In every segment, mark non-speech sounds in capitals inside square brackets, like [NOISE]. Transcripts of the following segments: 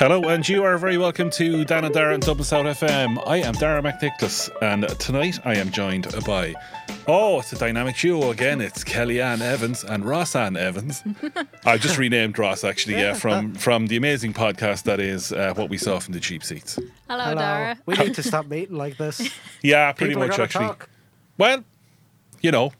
Hello, and you are very welcome to Dan and Dara and Dublin South FM. I am Dara McNicholas, and tonight I am joined by, oh, it's a dynamic duo again. It's Kellyanne Evans and Rossann Evans. [LAUGHS] I just renamed Ross actually, yeah, from from the amazing podcast that is uh, what we saw from the cheap seats. Hello, Hello. Dara. We need to [LAUGHS] stop meeting like this. Yeah, pretty People much gonna actually. talk. Well, you know,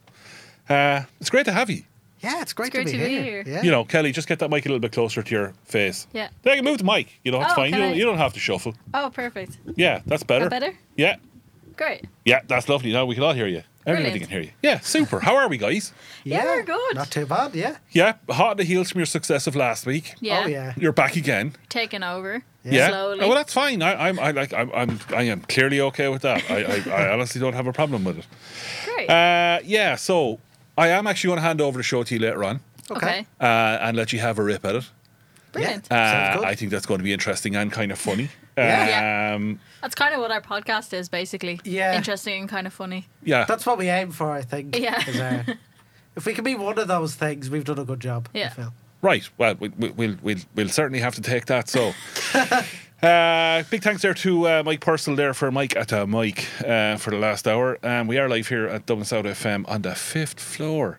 uh, it's great to have you. Yeah, it's great, it's great to, be, to be here. here. Yeah. You know, Kelly, just get that mic a little bit closer to your face. Yeah. They can move the mic. You know, it's Oh, fine. You can don't, I- you don't have to shuffle. Oh, perfect. Yeah, that's better. That better? Yeah, Great. yeah, that's lovely. Now we can all hear you. Everybody Brilliant. can hear you. Yeah, super. How are we, guys? Yeah, we're good. Not too bad, yeah. Yeah, hot on the heels from your success of last week. Yeah. Oh, yeah. You're back again. Taking over. Yeah. Slowly. Oh, well, that's fine. I, I'm, I like, I'm, I'm, I am clearly okay with that. I, I, I honestly don't have a problem with it. Great. Uh, yeah. So I am actually going to hand over the show to you later on okay. uh, and let you have a rip at it. Brilliant. Yeah. Sounds Uh, good. I think that's going to be interesting and kind of funny. Yeah. Um, That's kind of what our podcast is, basically. Yeah. Interesting and kind of funny. yeah. That's what we aim for, I think. Yeah. is, uh, [LAUGHS] if we can be one of those things, we've done a good job. I Yeah. feel. Right. Well, we, we, we'll, we'll, we'll certainly have to take that. So, [LAUGHS] uh, big thanks there to uh, Mike Purcell there for Mike at uh, Mike uh, for the last hour. Um, we are live here at Dublin South FM on the fifth floor,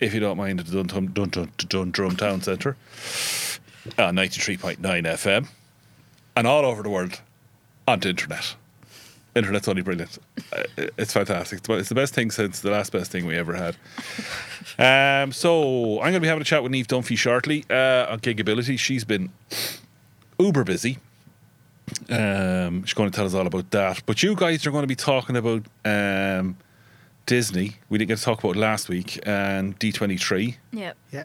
if you don't mind, at the Dun, Dun, Drum Town Centre, uh, 93.9 FM, and all over the world on the internet. Internet's only brilliant. Uh, It's fantastic. It's- It's the best thing since the last best thing we ever had. Um, so I'm going to be having a chat with Neve Dunphy shortly uh, on Gigability. She's been uber busy. Um, she's going to tell us all about that. But you guys are going to be talking about um, Disney. We didn't get to talk about it last week and D23. Yep. Yeah.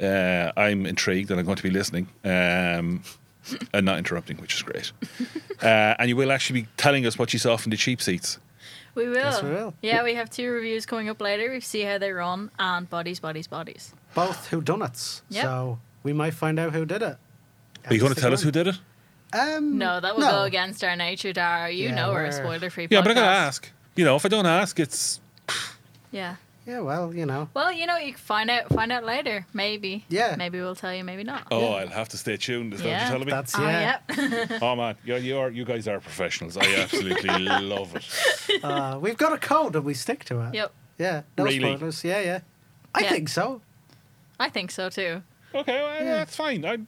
Uh, I'm intrigued and I'm going to be listening um, [LAUGHS] and not interrupting, which is great. [LAUGHS] Uh, and you will actually be telling us what you saw from the cheap seats. We will. Yes, we will. Yeah, we have two reviews coming up later. We see how they run and bodies, bodies, bodies. Both who done it. Yep. So we might find out who did it. Are you going to tell us who did it? Um, No, that would no. go against our nature, Dar. You Yeah, know we're a we're- spoiler free Yeah, but I got to ask. You know, if I don't ask, it's Yeah. Yeah, well, you know. Well, you know, you can find out find out later. Maybe. Yeah. Maybe we'll tell you, maybe not. oh, I'll have to stay tuned. Is that Yeah. what you're telling me? That's, Oh, yeah. yep. [LAUGHS] [LAUGHS] Oh man, you you are you guys are professionals. I absolutely [LAUGHS] love it. Uh, we've got a code and we stick to it. yep. Yeah. No Really? spoilers. Yeah, yeah. I Yeah. think so. I think so too. Okay, well, Yeah. that's fine. I,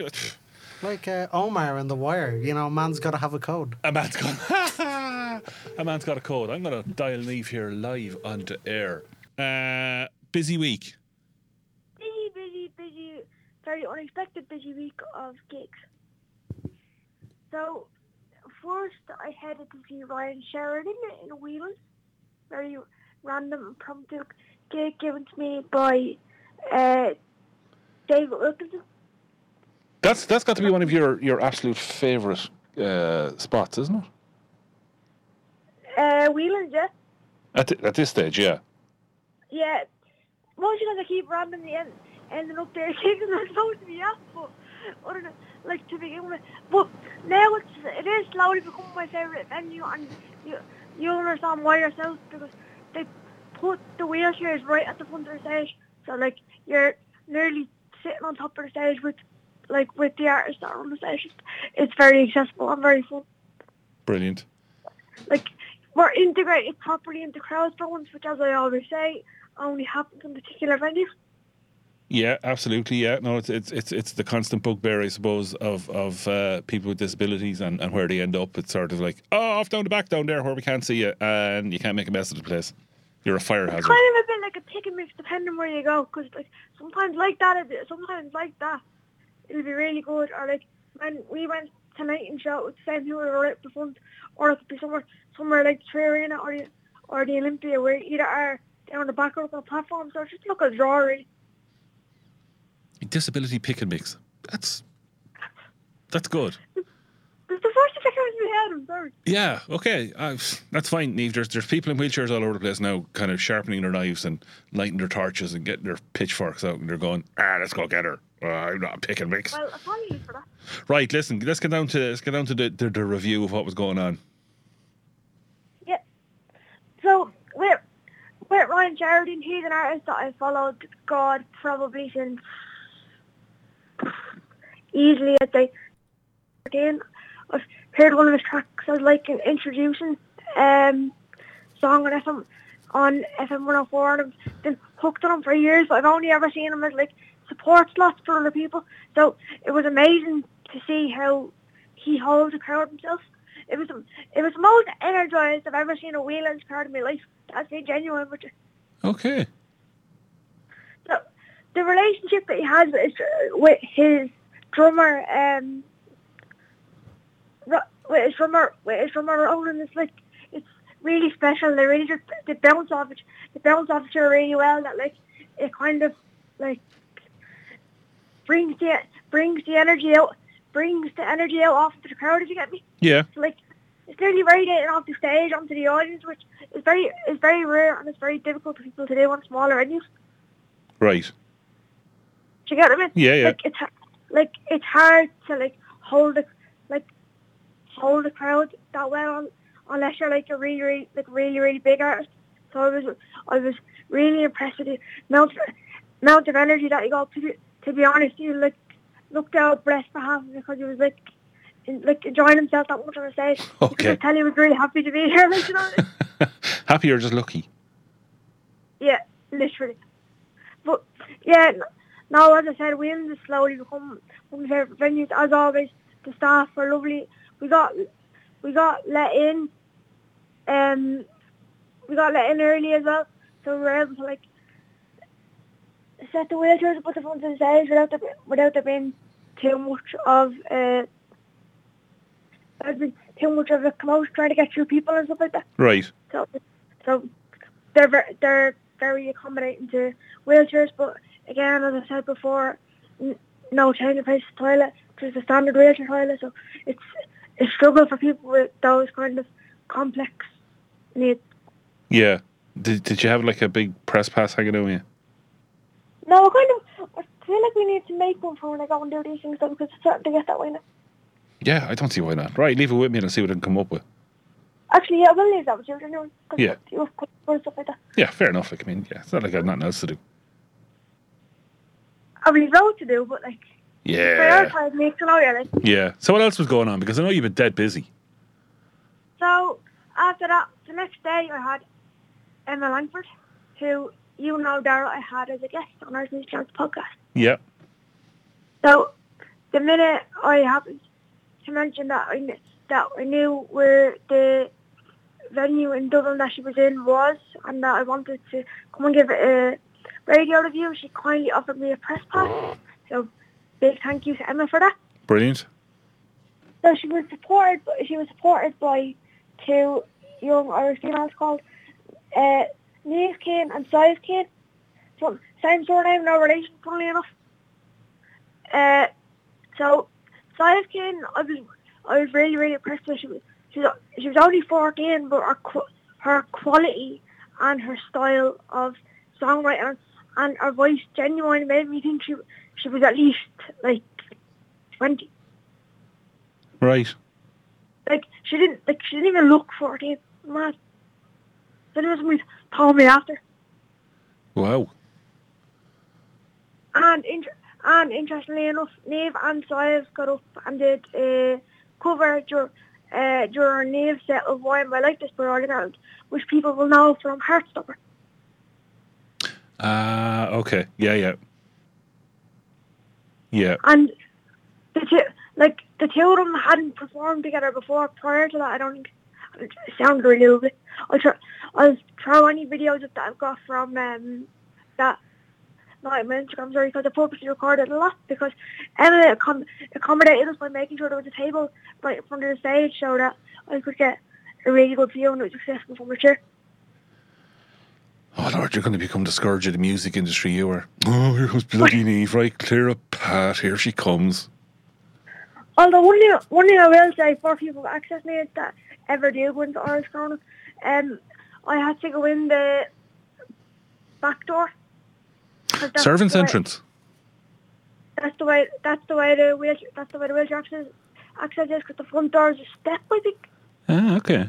Like uh, Omar and The Wire. You know, a man's got to have a code. a man's got [LAUGHS] a man's got a code. I'm gonna dial leave here live onto air. Uh, busy week. busy, busy, busy, very unexpected busy week of gigs. So, first I headed to see Ryan Sheridan in Whelan. Very random, impromptu gig given to me by uh, David Wilkinson. That's that's got to be one of your your absolute favourite uh, spots, isn't it? Uh, Whelan, yeah. At th- at this stage, yeah. Yeah. Mostly because I keep ramming the end, ending up there and I'm supposed to be at, but than, like, to begin with. But now it's, it is slowly becoming my favourite venue and you, you understand why yourself because they put the wheelchairs right at the front of the stage. So, like, you're nearly sitting on top of the stage with, like, with the artists that are on the stage. It's very accessible and very fun. Brilliant. Like, we're integrated properly into crowd performance, which, as I always say, only happens in particular venues. Yeah, absolutely. Yeah, no, it's it's it's it's the constant bugbear, I suppose, of of uh, people with disabilities and, and where they end up. It's sort of like, oh, off down the back down there where we can't see you, and you can't make a mess of the place. You're a fire It's hazard. kind of a bit like a pick and mix depending where you go, because like sometimes like that, it- sometimes like that, it'll be really good. Or like when we went to Nightingale show, it's the same who were right up the front, or it could be somewhere somewhere like 3Arena or the or the Olympia, where you either are down the back or up on the platform. So just look at the draw really. Disability pick and mix. That's that's good. [LAUGHS] It's the first thing that comes to my head. I'm sorry. Yeah, okay, uh, that's fine, Neve. There's there's people in wheelchairs all over the place now, kind of sharpening their knives and lighting their torches and getting their pitchforks out, and they're going, ah, let's go get her. Uh, I'm not a pick and mix. Well, apologies for that. Right, listen, let's get down to let's get down to the, the, the review of what was going on. Yeah. So with with Ryan Sheridan, he's an artist that I followed God probably since easily I'd say again. I've heard one of his tracks I was like an introducing um, song on FM on FM 104 and I've been hooked on him for years, but I've only ever seen him as like support lots for other people. So it was amazing to see how he holds a crowd himself. It was it was the most energized I've ever seen a Whelan's crowd in my life. That's being genuine with you. Okay. So the relationship that he has with his, with his drummer, um, with his drummer, with his drummer Ronan is like it's really special. They really just they bounce off it, they bounce off each other really well. That like it kind of like brings the brings the energy out, brings the energy out off the crowd. If you get me, Yeah. so, like it's nearly radiating off the stage onto the audience, which is very is very rare and it's very difficult for people to do on smaller venues. Right. Do you get what I mean? Yeah, yeah. Like it's like it's hard to like hold the like hold the crowd that well unless you're like a really, really like really really big artist. So I was I was really impressed with the amount of, amount of energy that you got. To be honest, he like looked out blessed for half because he was like in, like enjoying himself that much on the stage. You Okay. could tell he was really happy to be here. [LAUGHS] Like, you know? [LAUGHS] Happy or just lucky? Yeah, literally. But yeah, now as I said, Whelan has slowly become one of my favourite venues. As always, the staff were lovely. We got we got let in. Um, we got let in early as well, so we were able to like set the wheelchairs put the front of the without there, without there being too much of uh, too much of a commotion trying to get through people and stuff like that. Right. So, so they're very, they're very accommodating to wheelchairs. But again, as I said before, n- no change of place toilet, just a standard wheelchair toilet. So it's a struggle for people with those kind of complex needs. Yeah. Did, did you have like a big press pass hanging over you? No, I kind of I feel like we need to make one for when I go and do these things though, because it's starting to get that way now. Yeah, I don't see why not. Right, leave it with me and I'll see what I can come up with. Actually, yeah, I will leave that with you. Yeah. you have quite a lot of stuff like that. Yeah, fair enough. Like, I mean, yeah, it's not like I have nothing else to do. I mean, loads to do, but like Yeah. prioritize me. Know, oh, yeah, like. Yeah. So what else was going on? Because I know you've been dead busy. So after that, the next day I had Emma Langford, who you know, Dara, I had as a guest on our News Chance podcast. Yeah. So the minute I happened to mention that I kn- that I knew where the venue in Dublin that she was in was, and that I wanted to come and give it a radio review, she kindly offered me a press pass. So big thank you to Emma for that. Brilliant. So she was supported. She was supported by two young Irish females called uh, Neve Kane and Sive Kane. So same surname, no relation, funnily enough. Uh, so Sive Kane, I was I was really really impressed with. She was she was, she was only fourteen, but her her quality and her style of songwriting and her voice genuinely made me think she she was at least like twenty. Right. like she didn't like she didn't even look fourteen. Mad. It was me told me after. Wow. And inter- and interestingly enough, Neve and Sive got up and did a cover dur- uh, during Neve's set of Why Am I Like This by Orla Gartland, which people will know from Heartstopper. Ah, okay. Yeah, yeah. Yeah. And the two, like the two of them hadn't performed together before. Prior to that, I don't think it sounded really lovely. I'll try, I'll try any videos that I've got from um, that night on my Instagram story because I purposely recorded a lot because Emma accom- accommodated us by making sure there was a table right in front of the stage so that I could get a really good view and it was accessible from my chair. Oh Lord, you're going to become the scourge of the music industry. You are. Oh, here comes bloody [LAUGHS] Neve. Right, clear a path. Here she comes. Although one thing, one thing I will say for people with access needs that ever do go into Irish Corner, um, I had to go in the back door. Servants entrance. That's the way. That's the way the wheelchair. That's the way the wheelchair access access is because the front door is a step. I think. Ah, okay.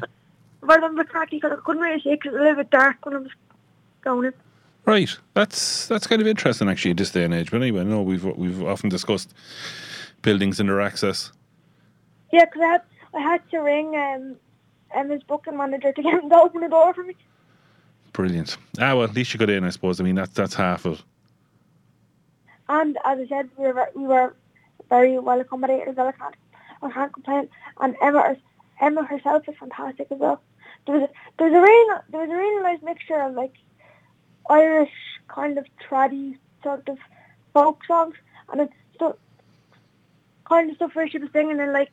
If I remember correctly, because I couldn't really see because it was a little bit dark when I was going in. Right. That's that's kind of interesting actually at this day and age. But anyway, no, we've we've often discussed buildings and their access. Yeah, 'cause I had, I had to ring um, Emma's booking manager to get him to open the door for me. Brilliant. Ah, well, at least you got in, I suppose. I mean, that's that's half of. And as I said, we were we were very well accommodated as well. I can't I can't complain. And Emma Emma herself is fantastic as well. There was a, there was a really there was a really nice mixture of like Irish kind of traddy sort of folk songs, and it's kind of stuff where she was singing in like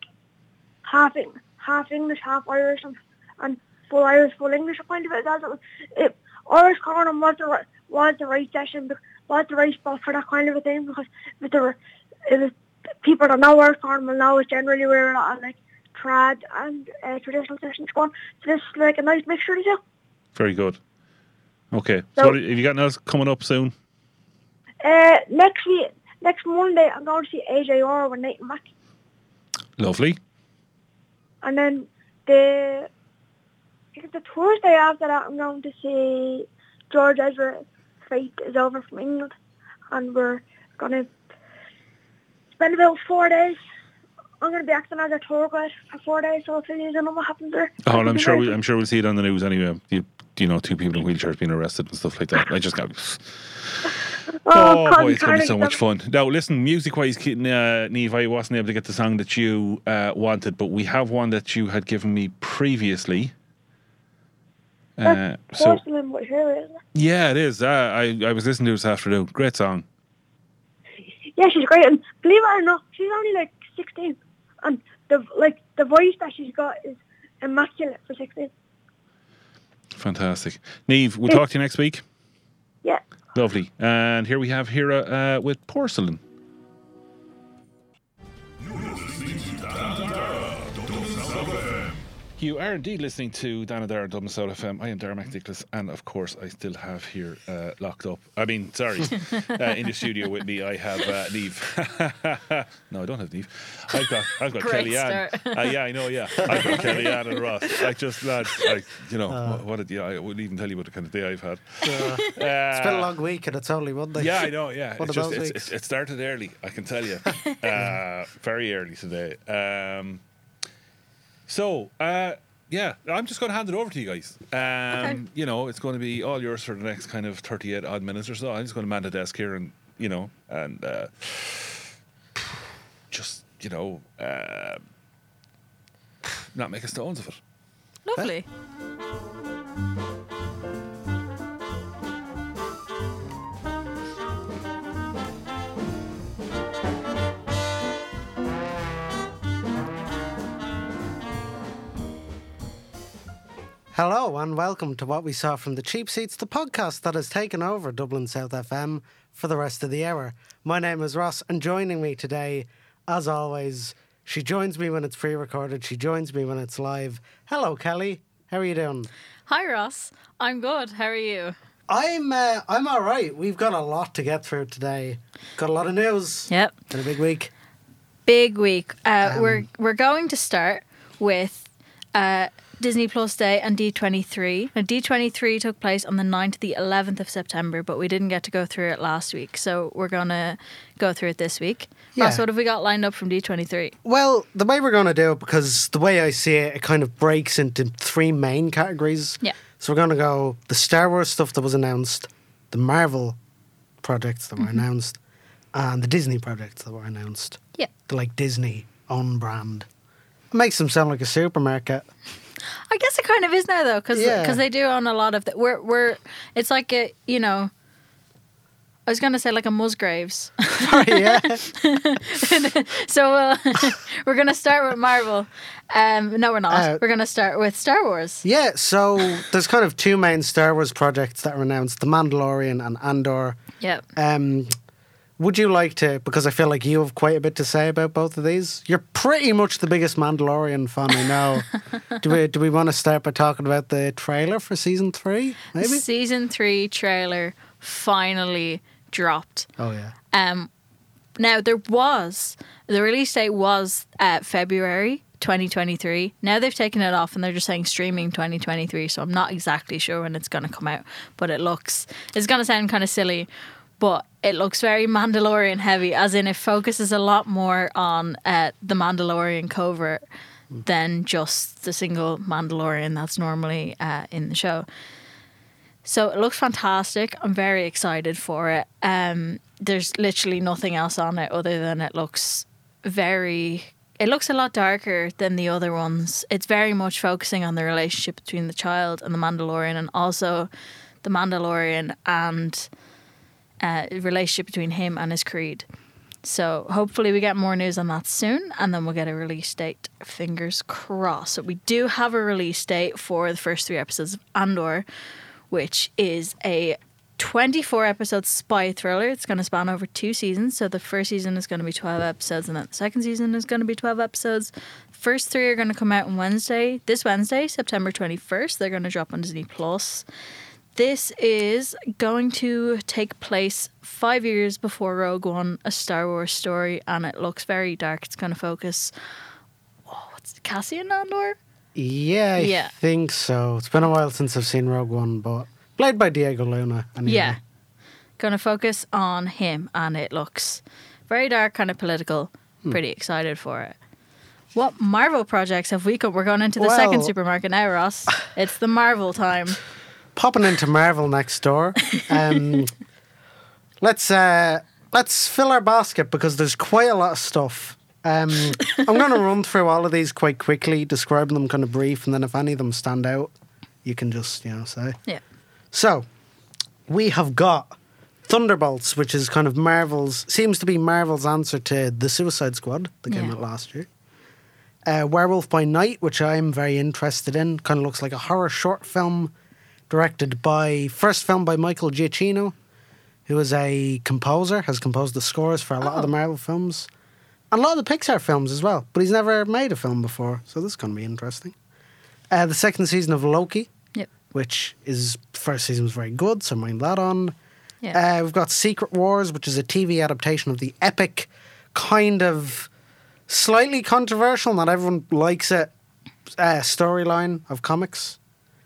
half Eng- half English, half Irish, and, and full Irish, full English kind of it. That was it. Irish corner was the right, was the right session, was the right spot for that kind of a thing because there were it was people that know Irish corner will know it's generally where a lot of like trad and uh, traditional sessions going. So this is like a nice mixture of the two. Very good. Okay. So, So- have you got anything else coming up soon? Uh, next week, next Monday, I'm going to see AJ Orr with Nathan Mack. Lovely. And then the I the Thursday after that, I'm going to see George Ezra. Fate is over from England, and we're going to spend about four days. I'm going to be acting as a tour guide for four days, so if you don't know what happens there. Oh, I'm sure we, I'm sure we'll see it on the news anyway. You, you know, two people in wheelchairs being arrested and stuff like that. I just got. Oh, Oh, boy, it's going to be so much fun. Now, listen, music wise, uh, Neve, I wasn't able to get the song that you uh, wanted, but we have one that you had given me previously. Uh, so, here, isn't it? yeah, it is. Uh, I, I was listening to it this afternoon. Great song. Yeah, she's great, and believe it or not, she's only like 16, and the like the voice that she's got is immaculate for 16. Fantastic. Neve, we'll Yeah. talk to you next week. Yeah. Lovely. And here we have Hira uh, with Porcelain. You are indeed listening to Dan and Dara Dublin South FM. I am Dara McNicholas, and of course, I still have here uh, locked up. I mean, sorry, [LAUGHS] uh, in the studio with me, I have uh, Neve. [LAUGHS] no, I don't have Neve. I've got, I've got Great Kellyanne. start. Uh, yeah, I know. Yeah, I've got Kellyanne and Ross. I just, lads, I, you know, Uh. what, what did, yeah, I wouldn't even tell you what the kind of day I've had. Uh, it's been a long week and it's only Monday. Yeah, I know. Yeah, [LAUGHS] One it's of just, those it's, weeks. it started early. I can tell you, uh, very early today. Um, so, uh, yeah, I'm just going to hand it over to you guys. Um, You know, it's going to be all yours for the next kind of 38 odd minutes or so. I'm just going to man the desk here and you know and uh, just you know uh, not make a stones of it. Lovely. Hello and welcome to what we saw from the cheap seats, the podcast that has taken over Dublin South FM for the rest of the hour. My name is Ross, and joining me today, as always, she joins me when it's pre-recorded. She joins me when it's live. Hello, Kelly. How are you doing? Hi, Ross. I'm good. How are you? I'm uh, I'm all right. We've got a lot to get through today. Got a lot of news. Yep. Been a big week. Big week. Uh, Um, we're we're going to start with uh, Disney Plus Day and D23. Now, D23 took place on the 9th to the 11th of September, but we didn't get to go through it last week, so we're gonna go through it this week. Yeah. Ross, what have we got lined up from D23? Well, the way we're going to do it, because the way I see it, it kind of breaks into three main categories. Yeah. So we're going to go the Star Wars stuff that was announced, the Marvel projects that were mm-hmm. announced, and the Disney projects that were announced. Yeah. The like Disney own brand. It makes them sound like a supermarket. I guess it kind of is now though, because Yeah. they do own a lot of the. We're we're. It's like a you know. I was gonna say like a Musgraves. [LAUGHS] yeah. [LAUGHS] so uh, [LAUGHS] we're gonna start with Marvel. Um, no, we're not. Uh, we're gonna start with Star Wars. Yeah, so there's kind of two main Star Wars projects that were announced The Mandalorian and Andor. Yeah. Um, would you like to? Because I feel like you have quite a bit to say about both of these. You're pretty much the biggest Mandalorian fan I know. [LAUGHS] do we? Do we want to start by talking about the trailer for season three? Maybe. Season three trailer finally dropped. Oh yeah. Um, now there was the release date was uh, February 2023. Now they've taken it off and they're just saying streaming 2023. So I'm not exactly sure when it's going to come out, but it looks it's going to sound kind of silly. But it looks very Mandalorian heavy, as in it focuses a lot more on uh, the Mandalorian covert than just the single Mandalorian that's normally uh, in the show. So it looks fantastic. I'm very excited for it. Um, there's literally nothing else on it other than it looks very. It looks a lot darker than the other ones. It's very much focusing on the relationship between the child and the Mandalorian, and also the Mandalorian and uh, relationship between him and his creed. So hopefully we get more news on that soon, and then we'll get a release date. Fingers crossed. So we do have a release date for the first three episodes of Andor, which is a 24 episode spy thriller. It's going to span over two seasons. So the first season is going to be 12 episodes, and then the second season is going to be 12 episodes. First three are going to come out on Wednesday, this Wednesday, September 21st. They're going to drop on Disney Plus. This is going to take place five years before Rogue One, a Star Wars story, and it looks very dark. It's going to focus. Oh, what's Cassian Andor? Yeah, I Yeah. think so. It's been a while since I've seen Rogue One, but played by Diego Luna. Anyway. Yeah. Going to focus on him, and it looks very dark, kind of political. Hmm. Pretty excited for it. What Marvel projects have we got? We're going into the second supermarket now, Ross. [LAUGHS] It's the Marvel time. Popping into Marvel next door. [LAUGHS] Um, let's uh, let's fill our basket because there's quite a lot of stuff. Um, I'm going to run through all of these quite quickly, describing them kind of brief, and then if any of them stand out, you can just you know say. Yeah. So, we have got Thunderbolts, which is kind of Marvel's, seems to be Marvel's answer to The Suicide Squad that came Yeah. out last year. Uh, Werewolf by Night, which I'm very interested in, kind of looks like a horror short film directed by, first film by Michael Giacchino, who is a composer, has composed the scores for a lot of the Oh. Marvel films and a lot of the Pixar films as well, but he's never made a film before, so this is going to be interesting. Uh, the second season of Loki, Yep. which is first season was very good, so mind that on. Yeah. Uh, we've got Secret Wars, which is a TV adaptation of the epic, kind of slightly controversial, not everyone likes it, uh, storyline of comics.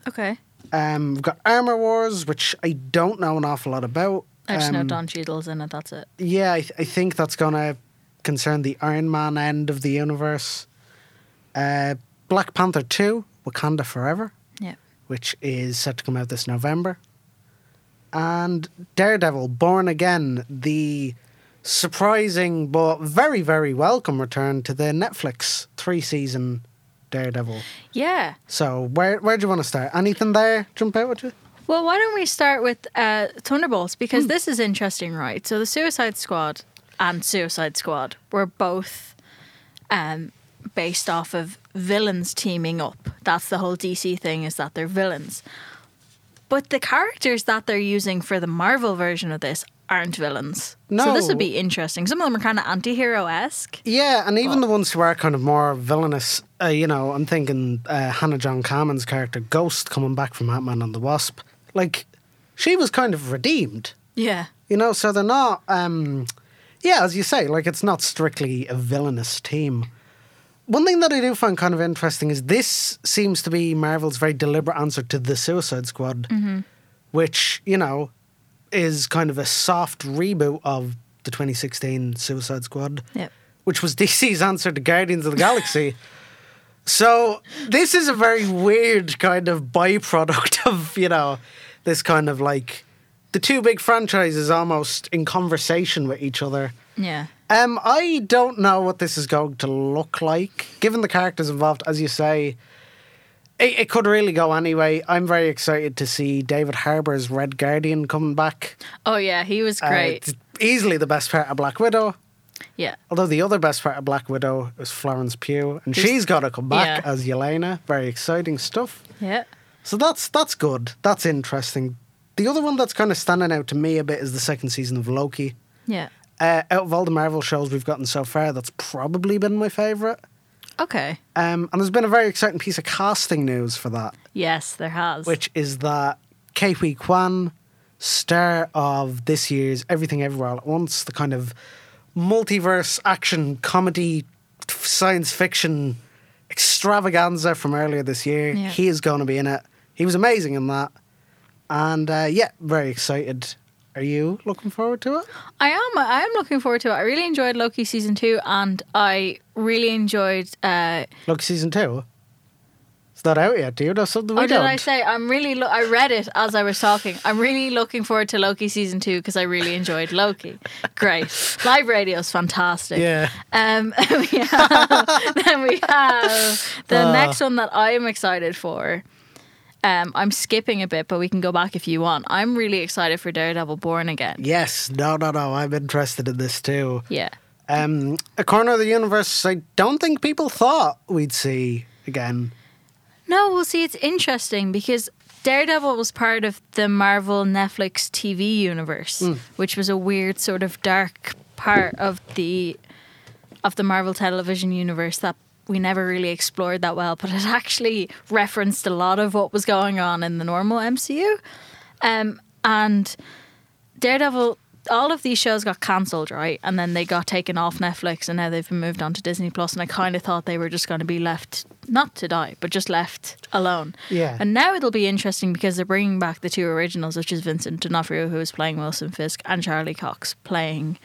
okay. Um, we've got Armor Wars, which I don't know an awful lot about. I just know Um, Don Cheadle's in it. That's it. Yeah, I, I think that's going to concern the Iron Man end of the universe. Uh, Black Panther 2, Wakanda Forever. Yeah. which is set to come out this November. And Daredevil, Born Again, the surprising but very, very welcome return to the Netflix three season Daredevil. Yeah. So, where where do you want to start? Anything there jump out at you? Well, why don't we start with uh, Thunderbolts Hmm. because this is interesting, right? So the Suicide Squad and Suicide Squad were both um, based off of villains teaming up. That's the whole DC thing is that they're villains. But the characters that they're using for the Marvel version of this aren't villains. No. So this would be interesting. Some of them are kind of anti-hero esque. Yeah, and even the ones who are kind of more villainous, uh, you know, I'm thinking uh, Hannah John-Kamen's character, Ghost, coming back from Ant Man and the Wasp. Like, she was kind of redeemed. Yeah. You know, so they're not. Um, yeah, as you say, like it's not strictly a villainous team. One thing that I do find kind of interesting is this seems to be Marvel's very deliberate answer to the Suicide Squad, which you know is kind of a soft reboot of the 2016 Suicide Squad, Yep. which was DC's [LAUGHS] answer to Guardians of the Galaxy. [LAUGHS] So this is a very weird kind of byproduct [LAUGHS] of you know this kind of like the two big franchises almost in conversation with each other. Yeah. Um, I don't know what this is going to look like, given the characters involved. As you say, it, it could really go anyway. I'm very excited to see David Harbour's Red Guardian coming back. Oh yeah, he was Uh, great. it's easily the best part of Black Widow. Yeah. Although the other best part of Black Widow is Florence Pugh, and Who's- she's got to come back Yeah. as Yelena. Very exciting stuff. Yeah. So that's that's good. That's interesting. The other one that's kind of standing out to me a bit is the second season of Loki. Yeah. Uh, out of all the Marvel shows we've gotten so far, that's probably been my favourite. Okay. Um, and there's been a very exciting piece of casting news for that, Yes, there has. which is that Ke Huy Quan, star of this year's Everything Everywhere All at Once, the kind of multiverse action comedy science fiction extravaganza from earlier this year. Yeah. He is going to be in it. He was amazing in that. And uh, yeah, very excited. Are you looking forward to it? I am. I am looking forward to it. I really enjoyed Loki season two, and I really enjoyed. Uh, Look, season two. It's not out yet, do you? That's something we oh, did. I say I'm really? Lo- I read it as I was talking. I'm really looking forward to Loki season two because I really enjoyed Loki. Great live radio is fantastic. Yeah. Um, [LAUGHS] we have, then we have the Uh. next one that I am excited for. Um, I'm skipping a bit, but we can go back if you want. I'm really excited for Daredevil Born Again. Yes. No, no, no. I'm interested in this too. Yeah. Um, a corner of the universe I don't think people thought we'd see again. No, well, see, it's interesting because Daredevil was part of the Marvel Netflix TV universe, which was a weird sort of dark part of the of the Marvel television universe that we never really explored that well. But it actually referenced a lot of what was going on in the normal MCU, um, and Daredevil. All of these shows got cancelled, right? And then they got taken off Netflix, and now they've been moved on to Disney Plus. And I kind of thought they were just going to be left not to die, but just left alone. Yeah. And now it'll be interesting because they're bringing back the two originals, which is Vincent D'Onofrio, who is playing Wilson Fisk, and Charlie Cox playing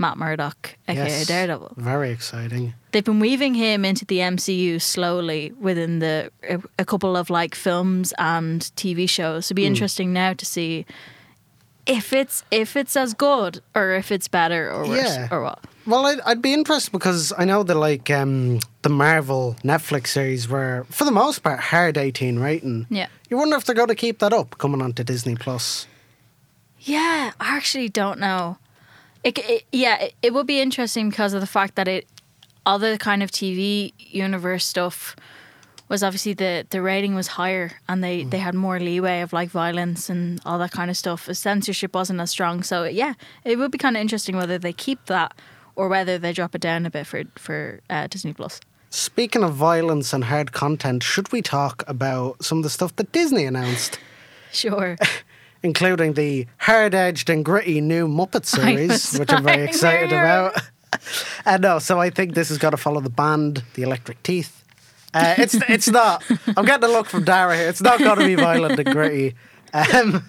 Matt Murdock, aka Yes. Daredevil. Very exciting. They've been weaving him into the MCU slowly within the a, a couple of like films and TV shows. It'll be Hmm. interesting now to see if it's if it's as good or if it's better or worse Yeah. or what. Well, I'd, I'd be interested because I know that like um, the Marvel Netflix series were, for the most part, hard 18 rating. Yeah. You wonder if they're going to keep that up coming onto Disney Plus. Yeah, I actually don't know. It, it, yeah, it, it would be interesting because of the fact that it other kind of TV universe stuff was obviously the the rating was higher and they they had more leeway of like violence and all that kind of stuff. Censorship wasn't as strong, so yeah, it would be kind of interesting whether they keep that or whether they drop it down a bit for for uh, Disney Plus. Speaking of violence and hard content, should we talk about some of the stuff that Disney announced, [LAUGHS] [LAUGHS] Sure. including the hard edged and gritty new Muppet [LAUGHS] series, which I'm very excited about? uh, no, so I think this has got to follow the band, the Electric Teeth. Uh, it's it's not. I'm getting a look from Dara here. It's not going to be violent and gritty. Um,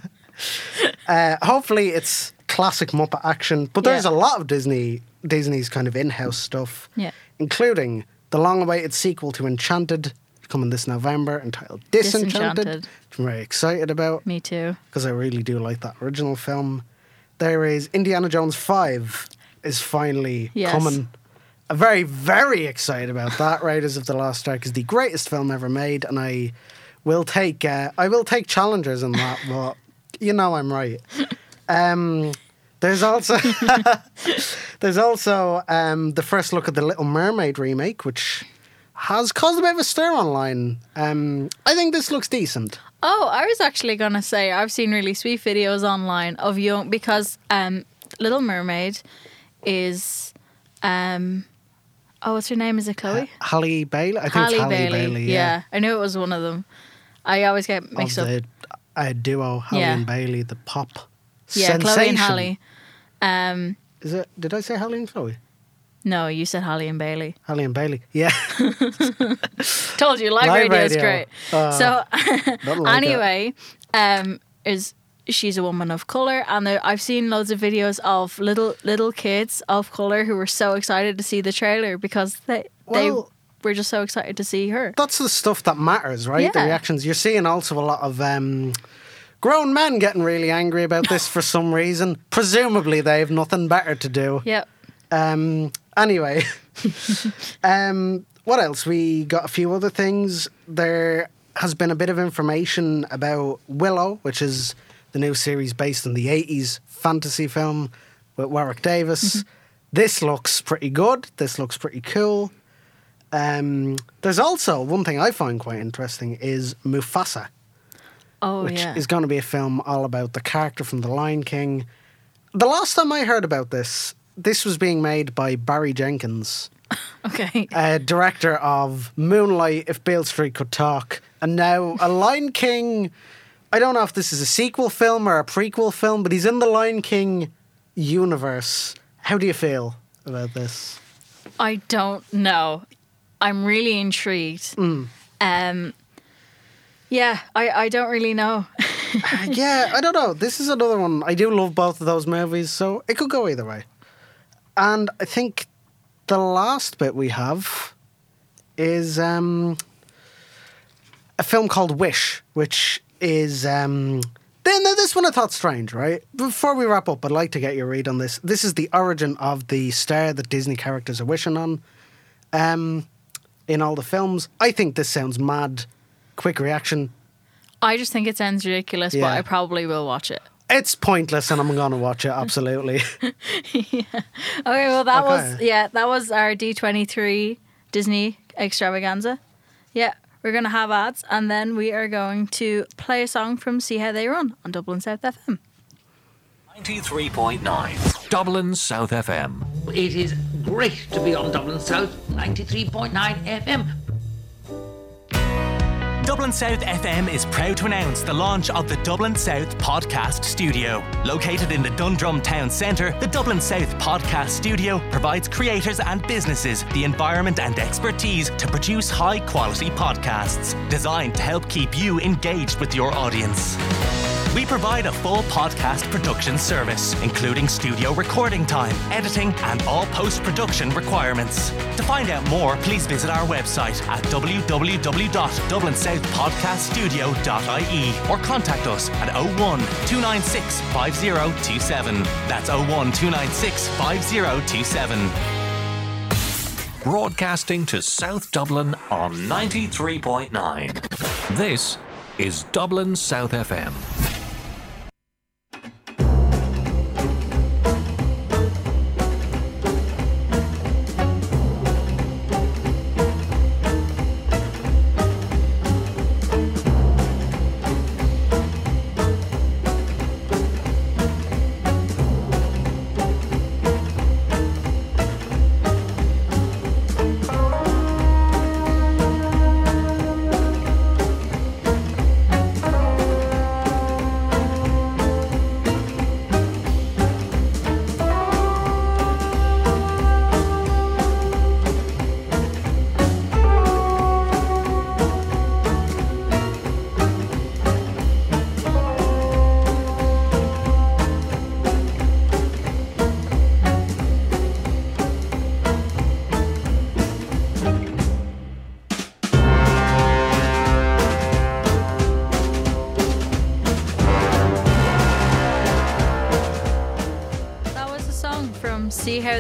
uh, hopefully, it's classic Muppet action. But there's Yeah. a lot of Disney Disney's kind of in-house stuff, Yeah. including the long-awaited sequel to Enchanted, coming this November, entitled Disenchanted. Disenchanted. Which I'm very excited about Me too. because I really do like that original film. There is Indiana Jones 5 is finally Yes. coming. I'm very, very excited about that. Raiders of the Lost Ark is the greatest film ever made, and I will take uh, I will take challengers in that, but you know I'm right. Um, there's also [LAUGHS] there's also um, the first look at the Little Mermaid remake, which has caused a bit of a stir online. Um, I think this looks decent. Oh, I was actually gonna say I've seen really sweet videos online of young because um, Little Mermaid is um, oh, what's her name? Is it Chloe? Halle Bailey. I think Halle, it's Halle Bailey. Bailey. yeah. I knew it was one of them. I always get mixed of up. the uh, duo Halle Yeah. and Bailey, the pop yeah, sensation. Chloe and Halle. Um, Is it? Did I say Halle and Chloe? no, you said Halle and Bailey. Halle and Bailey. Yeah. [LAUGHS] Told you, live, Live radio is great. Uh, so [LAUGHS] like anyway, um, is she's a woman of color, and I've seen loads of videos of little little kids of color who were so excited to see the trailer because they they Well- were just so excited to see her. That's the stuff that matters, right? The reactions. You're seeing also a lot of um, grown men getting really angry about this [LAUGHS] for some reason. Presumably, they have nothing better to do. Yep. Um, anyway, [LAUGHS] um, what else? We got a few other things. There has been a bit of information about Willow, which is the new series based on the 80s fantasy film with Warwick Davis. This looks pretty good. This looks pretty cool. Um, there's also one thing I find quite interesting is Mufasa Oh which yeah. is going to be a film all about the character from The Lion King. The last time I heard about this, this was being made by Barry Jenkins, [LAUGHS] okay. uh, director of Moonlight, If Beale Street Could Talk, and now a Lion King. I don't know if this is a sequel film or a prequel film, but he's in the Lion King universe. How do you feel about this? I don't know. I'm really intrigued. Mm. Um, yeah, I, I don't really know. [LAUGHS] yeah, I don't know. This is another one. I do love both of those movies, so it could go either way. And I think the last bit we have is um, a film called Wish, which is. Um, then this one I thought strange, right? Before we wrap up, I'd like to get your read on this. This is the origin of the star that Disney characters are wishing on um, in all the films. I think this sounds mad. Quick reaction. I just think it sounds ridiculous, but I probably will watch it. It's pointless, and I'm going to watch it absolutely. [LAUGHS] [LAUGHS] Okay, well that was yeah, that was our D twenty three Disney extravaganza. Yeah, we're gonna have ads, and then we are going to play a song from See How They Run on Dublin South FM. 93.9 Dublin South FM. It is great to be on Dublin South 93.9 FM. Dublin South FM is proud to announce the launch of the Dublin South Podcast Studio. Located in the Dundrum Town Centre, the Dublin South Podcast Studio provides creators and businesses the environment and expertise to produce high quality podcasts designed to help keep you engaged with your audience. We provide a full podcast production service, including studio recording time, editing, and all post production requirements. To find out more, please visit our website at www.dublinsouthpodcaststudio.ie or contact us at 01 296 5027. That's 01 296 5027. Broadcasting to South Dublin on 93.9. This is Dublin South FM.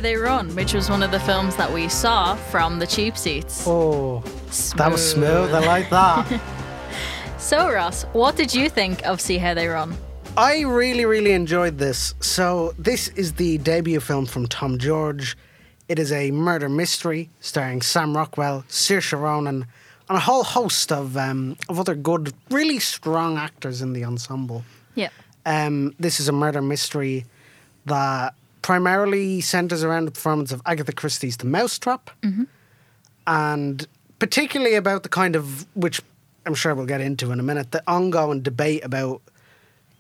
They Run, which was one of the films that we saw from the cheap seats. oh, that was smooth. I like that. [LAUGHS] So Ross, what did you think of See How They Run? I really, really enjoyed this. So, this is the debut film from Tom George. It is a murder mystery starring Sam Rockwell, Saoirse Ronan, and a whole host of um, of other good, really strong actors in the ensemble. Yeah. Um, this is a murder mystery that primarily centers around the performance of Agatha Christie's The Mousetrap, mm-hmm. and particularly about the kind of which I'm sure we'll get into in a minute, the ongoing debate about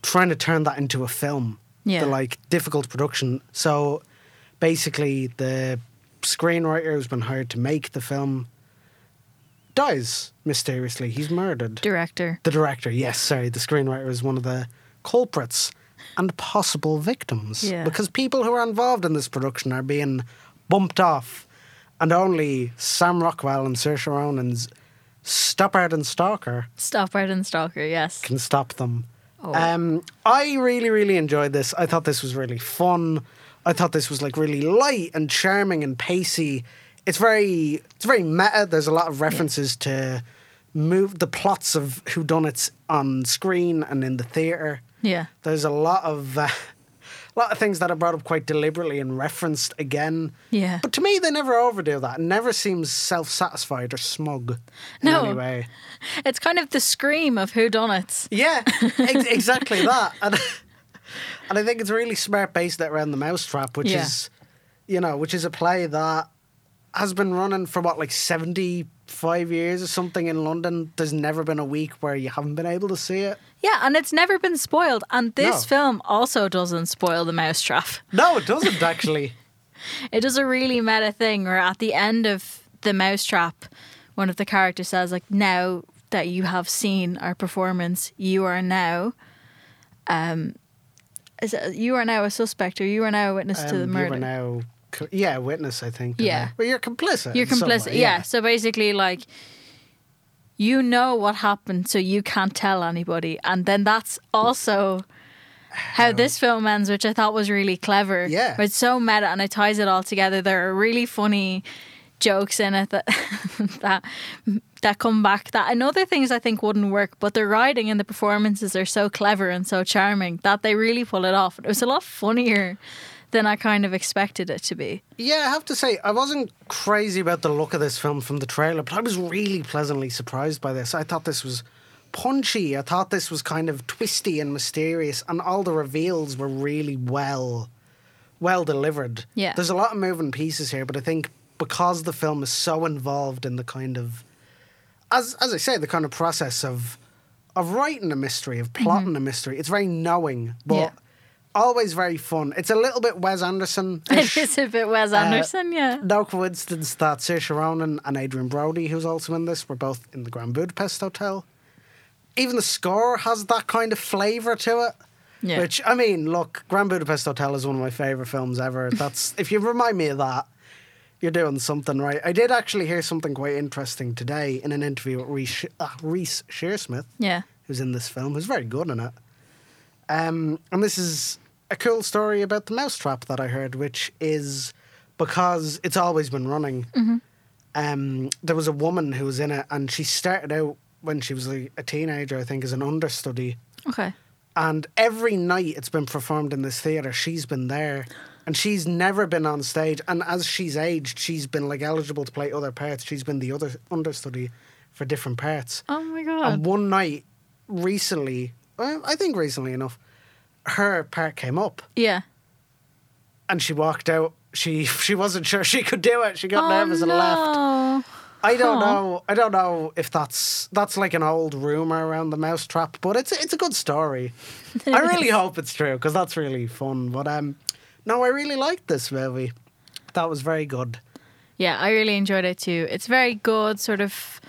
trying to turn that into a film. Yeah. The like difficult production. So basically, the screenwriter who's been hired to make the film dies mysteriously. He's murdered. Director. The director, yes, sorry, the screenwriter is one of the culprits and possible victims. Yeah. Because people who are involved in this production are being bumped off, and only Sam Rockwell and Saoirse Ronan's Stoppard and Stalker Stoppard and Stalker, yes. can stop them. Oh. Um, I really, really enjoyed this. I thought this was really fun. I thought this was like really light and charming and pacey. It's very, it's very meta. There's a lot of references to move the plots of whodunits on screen and in the theater. Yeah. There's a lot of, uh, a [LAUGHS] lot of things that are brought up quite deliberately and referenced again. Yeah. But to me, they never overdo that. It never seems self-satisfied or smug in No. any way. [LAUGHS] It's kind of the scream of whodunits. Yeah, [LAUGHS] ex- exactly that. And, and I think it's really smart based that around the Mousetrap, which Yeah. is, you know, which is a play that has been running for what, like 75 years or something in London. There's never been a week where you haven't been able to see it. Yeah, and it's never been spoiled. And this No. film also doesn't spoil the mousetrap. No, it doesn't actually. [LAUGHS] It does a really meta thing where at the end of the mousetrap, one of the characters says, like, now that you have seen our performance, you are now it, you are now a suspect, or you are now a witness to the Um, murder. You were now, co- yeah, witness. I think. Yeah. But you're complicit. You're complicit. way, yeah. So basically, like, you know what happened, so you can't tell anybody. And then that's also how this film ends, which I thought was really clever. Yeah. It's so meta and it ties it all together. There are really funny jokes in it that [LAUGHS] that that come back that and other things I think wouldn't work, but the writing and the performances are so clever and so charming that they really pull it off. It was a lot funnier than I kind of expected it to be. Yeah, I have to say, I wasn't crazy about the look of this film from the trailer, but I was really pleasantly surprised by this. I thought this was punchy. I thought this was kind of twisty and mysterious, and all the reveals were really well, well delivered. Yeah. there's a lot of moving pieces here, but I think because the film is so involved in the kind of, as as I say, the kind of process of of writing a mystery, of plotting a mystery, it's very knowing, but. Mm-hmm. Yeah. Always very fun. It's a little bit Wes Anderson. [LAUGHS] It is a bit Wes Anderson, yeah. No coincidence that Saoirse Ronan and Adrien Brody, who's also in this, were both in the Grand Budapest Hotel. Even the score has that kind of flavour to it. Yeah. Which I mean, look, Grand Budapest Hotel is one of my favourite films ever. [LAUGHS] That's if you remind me of that, you're doing something right. I did actually hear something quite interesting today in an interview with Reese, uh, Reese Shearsmith, Yeah. who's in this film, who's very good in it. Um, and this is a cool story about the mousetrap that I heard, which is because it's always been running. Um, there was a woman who was in it, and she started out when she was like a teenager, I think, as an understudy. Okay. And every night it's been performed in this theatre, she's been there. And she's never been on stage. And as she's aged, she's been like eligible to play other parts. She's been the other understudy for different parts. Oh my god. And one night, recently, I think recently enough, her part came up yeah. and she walked out. She she wasn't sure she could do it. She got oh, nervous and left. I don't know. I don't know if that's that's like an old rumor around the mousetrap, but it's it's a good story. [LAUGHS] I really hope it's true because that's really fun. But um, no, I really liked this movie. That was very good. Yeah, I really enjoyed it too. It's very good, sort of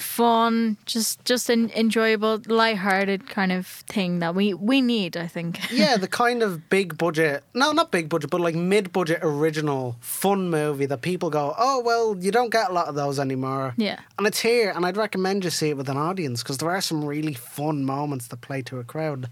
fun, just just an enjoyable, light-hearted kind of thing that we we need. I think. [LAUGHS] Yeah, the kind of big budget, no, not big budget, but like mid budget original fun movie that people go, oh, well, you don't get a lot of those anymore. Yeah. And it's here, and I'd recommend you see it with an audience because there are some really fun moments that play to a crowd.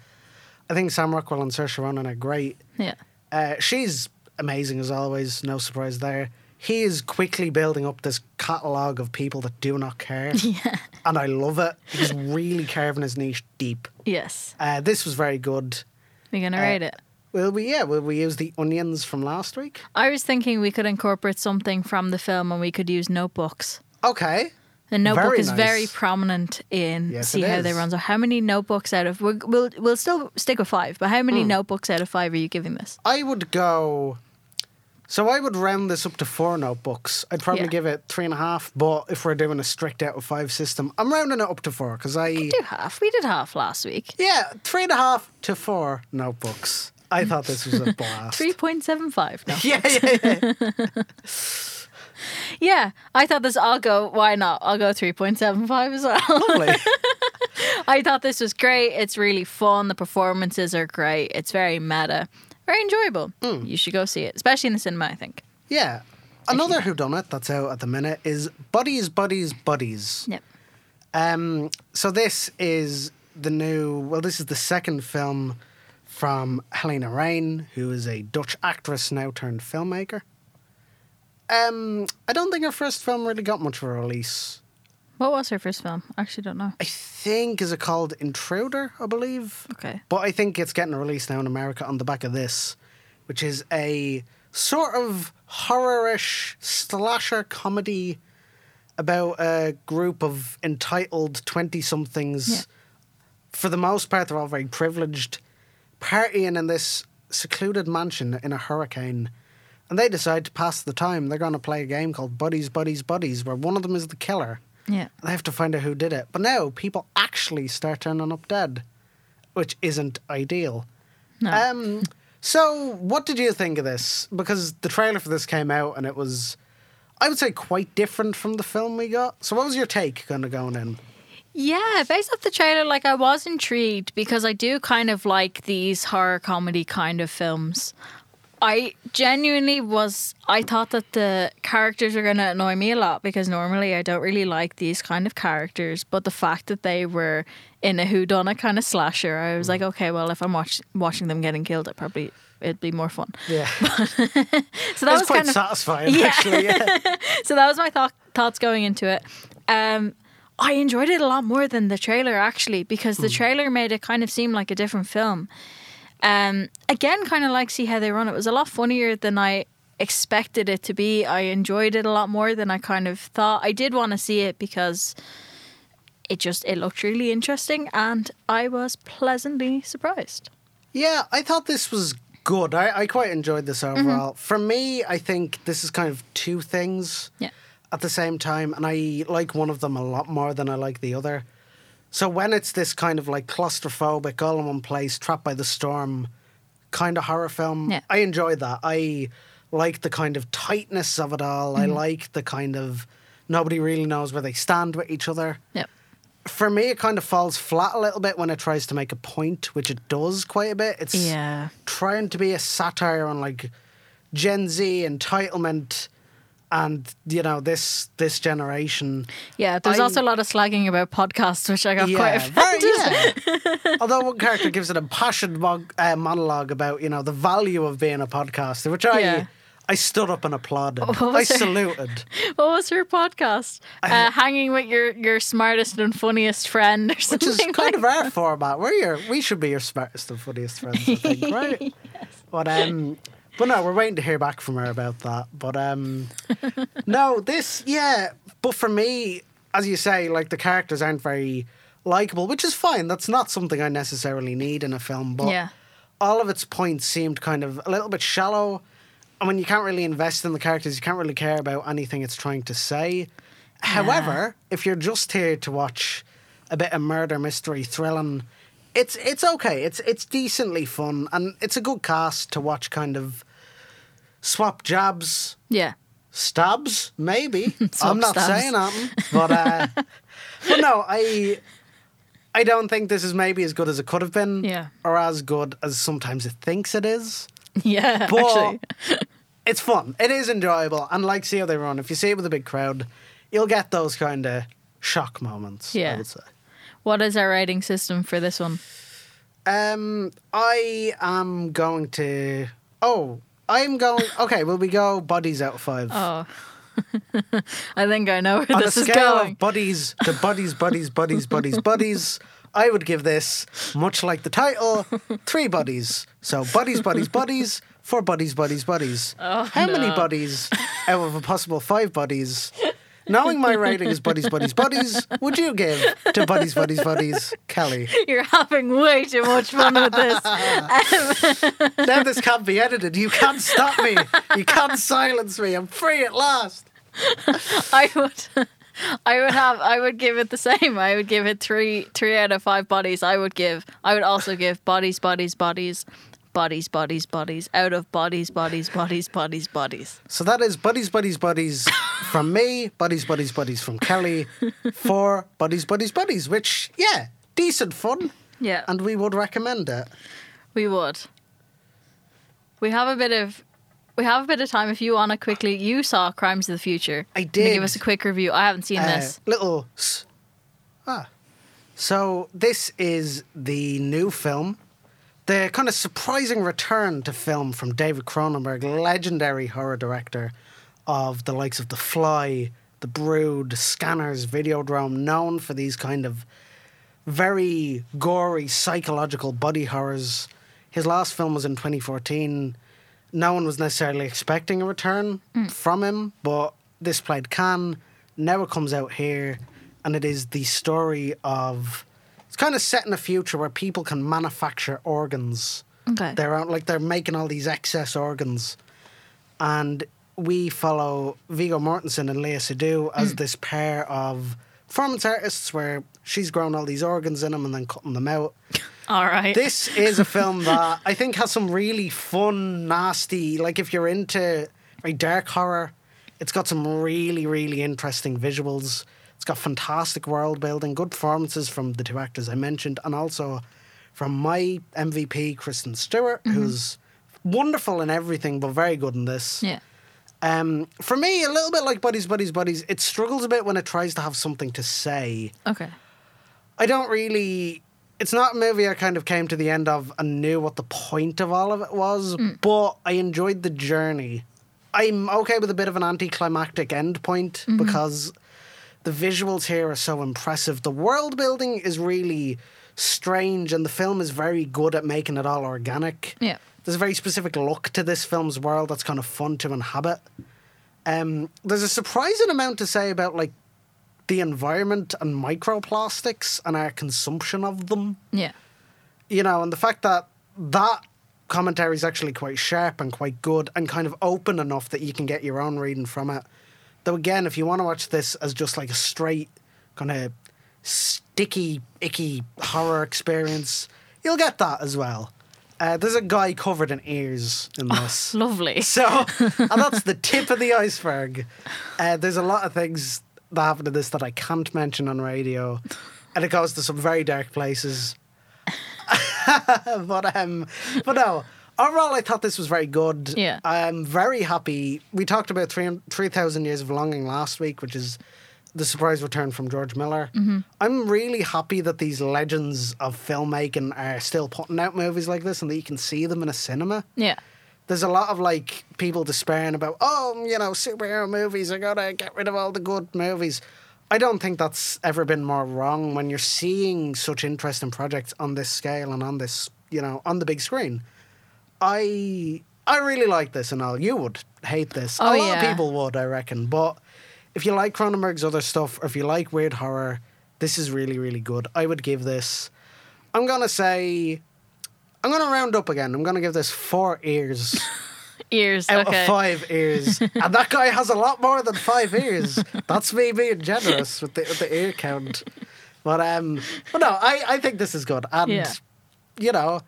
I think Sam Rockwell and Saoirse Ronan are great. yeah. Uh, she's amazing as always, no surprise there. He is quickly building up this catalogue of people that do not care. [LAUGHS] Yeah. And I love it. He's really carving his niche deep. Yes. Uh, this was very good. We're gonna Uh, rate it. Will we? Yeah, will we use the onions from last week? I was thinking we could incorporate something from the film, and we could use notebooks. Okay. The notebook Very is nice. very prominent in Yes, see how they run. So, how many notebooks out of we'll we'll, we'll still stick with five, but how many Hmm. notebooks out of five are you giving this? I would go. So I would round this up to four notebooks. I'd probably Yeah. give it three and a half. But if we're doing a strict out of five system, I'm rounding it up to four because I. Do half. We did half last week. Yeah, three and a half to four notebooks. I thought this was a [LAUGHS] blast. Three point seven five. [LAUGHS] Yeah, yeah, yeah. [LAUGHS] Yeah, I thought this. I'll go. Why not? I'll go three point seven five as well. Lovely. I thought this was great. It's really fun. The performances are great. It's very meta, very enjoyable. Hmm. You should go see it, especially in the cinema. I think. Yeah. Another whodunit that's out at the minute is Bodies, Bodies, Bodies. Yep. Um, so this is the new. Well, this is the second film from Halina Reijn, who is a Dutch actress now turned filmmaker. Um, I don't think her first film really got much of a release. What was her first film? I actually don't know. I think is it called Intruder, I believe. Okay. But I think it's getting a release now in America on the back of this, which is a sort of horror-ish slasher comedy about a group of entitled 20-somethings. Yeah. For the most part, they're all very privileged, partying in this secluded mansion in a hurricane. And they decide to pass the time. They're going to play a game called Bodies, Bodies, Bodies, where one of them is the killer. Yeah. They have to find out who did it. But now people actually start turning up dead, which isn't ideal. No. Um, so, what did you think of this? Because the trailer for this came out and it was, I would say, quite different from the film we got. So, what was your take kind of going in? Yeah, based off the trailer, like I was intrigued because I do kind of like these horror comedy kind of films. I genuinely was. I thought that the characters are going to annoy me a lot because normally I don't really like these kind of characters. But the fact that they were in a whodunit kind of slasher, I was like, okay, well, if I'm watch, watching them getting killed, it probably it'd be more fun. Yeah, [LAUGHS] So that was quite kind of satisfying. Yeah. Actually, yeah. [LAUGHS] so that was my thought, thoughts going into it. Um, I enjoyed it a lot more than the trailer actually because the trailer made it kind of seem like a different film. Um, again, kind of like see how they run. It was a lot funnier than I expected it to be. I enjoyed it a lot more than I kind of thought. I did want to see it because it just it looked really interesting, and I was pleasantly surprised. Yeah, I thought this was good. I, I quite enjoyed this Mm-hmm. overall. For me, I think this is kind of two things Yeah. at the same time, and I like one of them a lot more than I like the other. So when it's this kind of like claustrophobic, all in one place, trapped by the storm kind of horror film, Yeah. I enjoy that. I like the kind of tightness of it all. Mm-hmm. I like the kind of nobody really knows where they stand with each other Yep. for me, it kind of falls flat a little bit when it tries to make a point, which it does quite a bit. It's Yeah. trying to be a satire on like Gen Z entitlement and you know this this generation. Yeah. There's I- also a lot of slagging about podcasts, which I got quite very- offended. yeah. [LAUGHS] Although one character gives an impassioned uh, monologue about you know the value of being a podcaster, which I Yeah. I stood up and applauded. I it? saluted. What was her [LAUGHS] podcast? Uh, hanging with your, your smartest and funniest friend or something Which is kind of our format. We're your, we should be your smartest and funniest friends, I think, [LAUGHS] right? But um, but no, we're waiting to hear back from her about that. But um, [LAUGHS] no, this yeah. But for me, as you say, like the characters aren't very likable, which is fine. That's not something I necessarily need in a film. But Yeah. all of its points seemed kind of a little bit shallow. And when you can't really invest in the characters, you can't really care about anything it's trying to say. However, if you're just here to watch a bit of murder mystery thrilling, it's it's okay. It's it's decently fun and it's a good cast to watch kind of swap jabs, yeah. stabs, maybe. [LAUGHS] I'm not stabs. saying nothing. But uh [LAUGHS] but no, I I don't think this is maybe as good as it could have been. Yeah. Or as good as sometimes it thinks it is. [LAUGHS] Yeah. But actually. it's fun. It is enjoyable. And like see how they run. If you see it with a big crowd, you'll get those kind of shock moments. I Yeah. would say. What is our rating system for this one? Um, I am going to. Oh, I'm going. Okay, will we go bodies out of five? Oh. [LAUGHS] I think I know where On this a is scale going. of buddies to buddies, buddies, buddies, buddies, buddies, I would give this, much like the title, three buddies. So buddies, buddies, buddies, four buddies, buddies, buddies. Oh, How many Oh, no. buddies out of a possible five buddies? Knowing my rating is buddies, buddies, buddies, would you give to buddies, buddies, buddies, Kelly? You're having way too much fun with this. [LAUGHS] Now this can't be edited. You can't stop me. You can't silence me. I'm free at last. I would. I would have. I would give it the same. I would give it three, three out of five bodies. I would give. I would also give bodies, bodies, bodies, bodies, bodies, bodies, out of bodies, bodies, bodies, bodies, bodies. So that is buddies, buddies, buddies from me, buddies, buddies, buddies from Kelly, for buddies, buddies, buddies, which, yeah, decent fun. Yeah, And we would recommend it. we would. We have a bit of. We have a bit of time if you want to quickly. You saw Crimes of the Future. I did. Give us a quick review. I haven't seen Uh, this. little. S- ah. So this is the new film. The kind of surprising return to film from David Cronenberg, legendary horror director of the likes of The Fly, The Brood, Scanners, Videodrome, known for these kind of very gory psychological body horrors. His last film was in 2014. No one was necessarily expecting a return mm. from him, but this played Cannes. Now it comes out here, and it is the story of. It's kind of set in a future where people can manufacture organs. Okay. They're out, like they're making all these excess organs, and we follow Viggo Mortensen and Léa Seydoux as hmm. this pair of performance artists, where she's grown all these organs in them and then cutting them out. [LAUGHS] All right. This is a [LAUGHS] film that I think has some really fun, nasty. Like if you're into very dark horror, it's got some really, really interesting visuals. It's got fantastic world building, good performances from the two actors I mentioned, and also from my MVP, Kristen Stewart, mm-hmm. who's wonderful in everything, but very good in this. Yeah. Um, for me, a little bit like Bodies, Bodies, Bodies, it struggles a bit when it tries to have something to say. Okay. I don't really. It's not a movie I kind of came to the end of and knew what the point of all of it was, mm. but I enjoyed the journey. I'm okay with a bit of an anticlimactic end point mm-hmm. because the visuals here are so impressive. The world building is really strange, and the film is very good at making it all organic. Yeah. There's a very specific look to this film's world that's kind of fun to inhabit. Um, there's a surprising amount to say about like the environment and microplastics and our consumption of them. Yeah. You know, and the fact that that commentary is actually quite sharp and quite good and kind of open enough that you can get your own reading from it. Though again, if you want to watch this as just like a straight kind of sticky, icky horror experience, you'll get that as well. Uh, there's a guy covered in ears in this. [LAUGHS] Lovely. So, and that's the tip of the iceberg. Uh, there's a lot of things that happen in this that I can't mention on radio, and it goes to some very dark places. [LAUGHS] but um, but no. Overall, I thought this was very good. Yeah. I'm very happy. We talked about three three thousand years of longing last week, which is the surprise return from George Miller. Mm-hmm. I'm really happy that these legends of filmmaking are still putting out movies like this, and that you can see them in a cinema Yeah. there's a lot of like people despairing about oh you know superhero movies are gonna get rid of all the good movies i don't think that's ever been more wrong when you're seeing such interesting projects on this scale and on this you know on the big screen i i really like this and you would hate this Oh, a lot yeah. of people would i reckon but if you like cronenberg's other stuff or if you like weird horror this is really really good i would give this i'm gonna say I'm gonna round up again. I'm gonna give this four ears [LAUGHS] Ears. out okay. of five ears, [LAUGHS] and that guy has a lot more than five ears. That's me being generous with the, with the ear count. But um, but no, I, I think this is good, and Yeah. you know,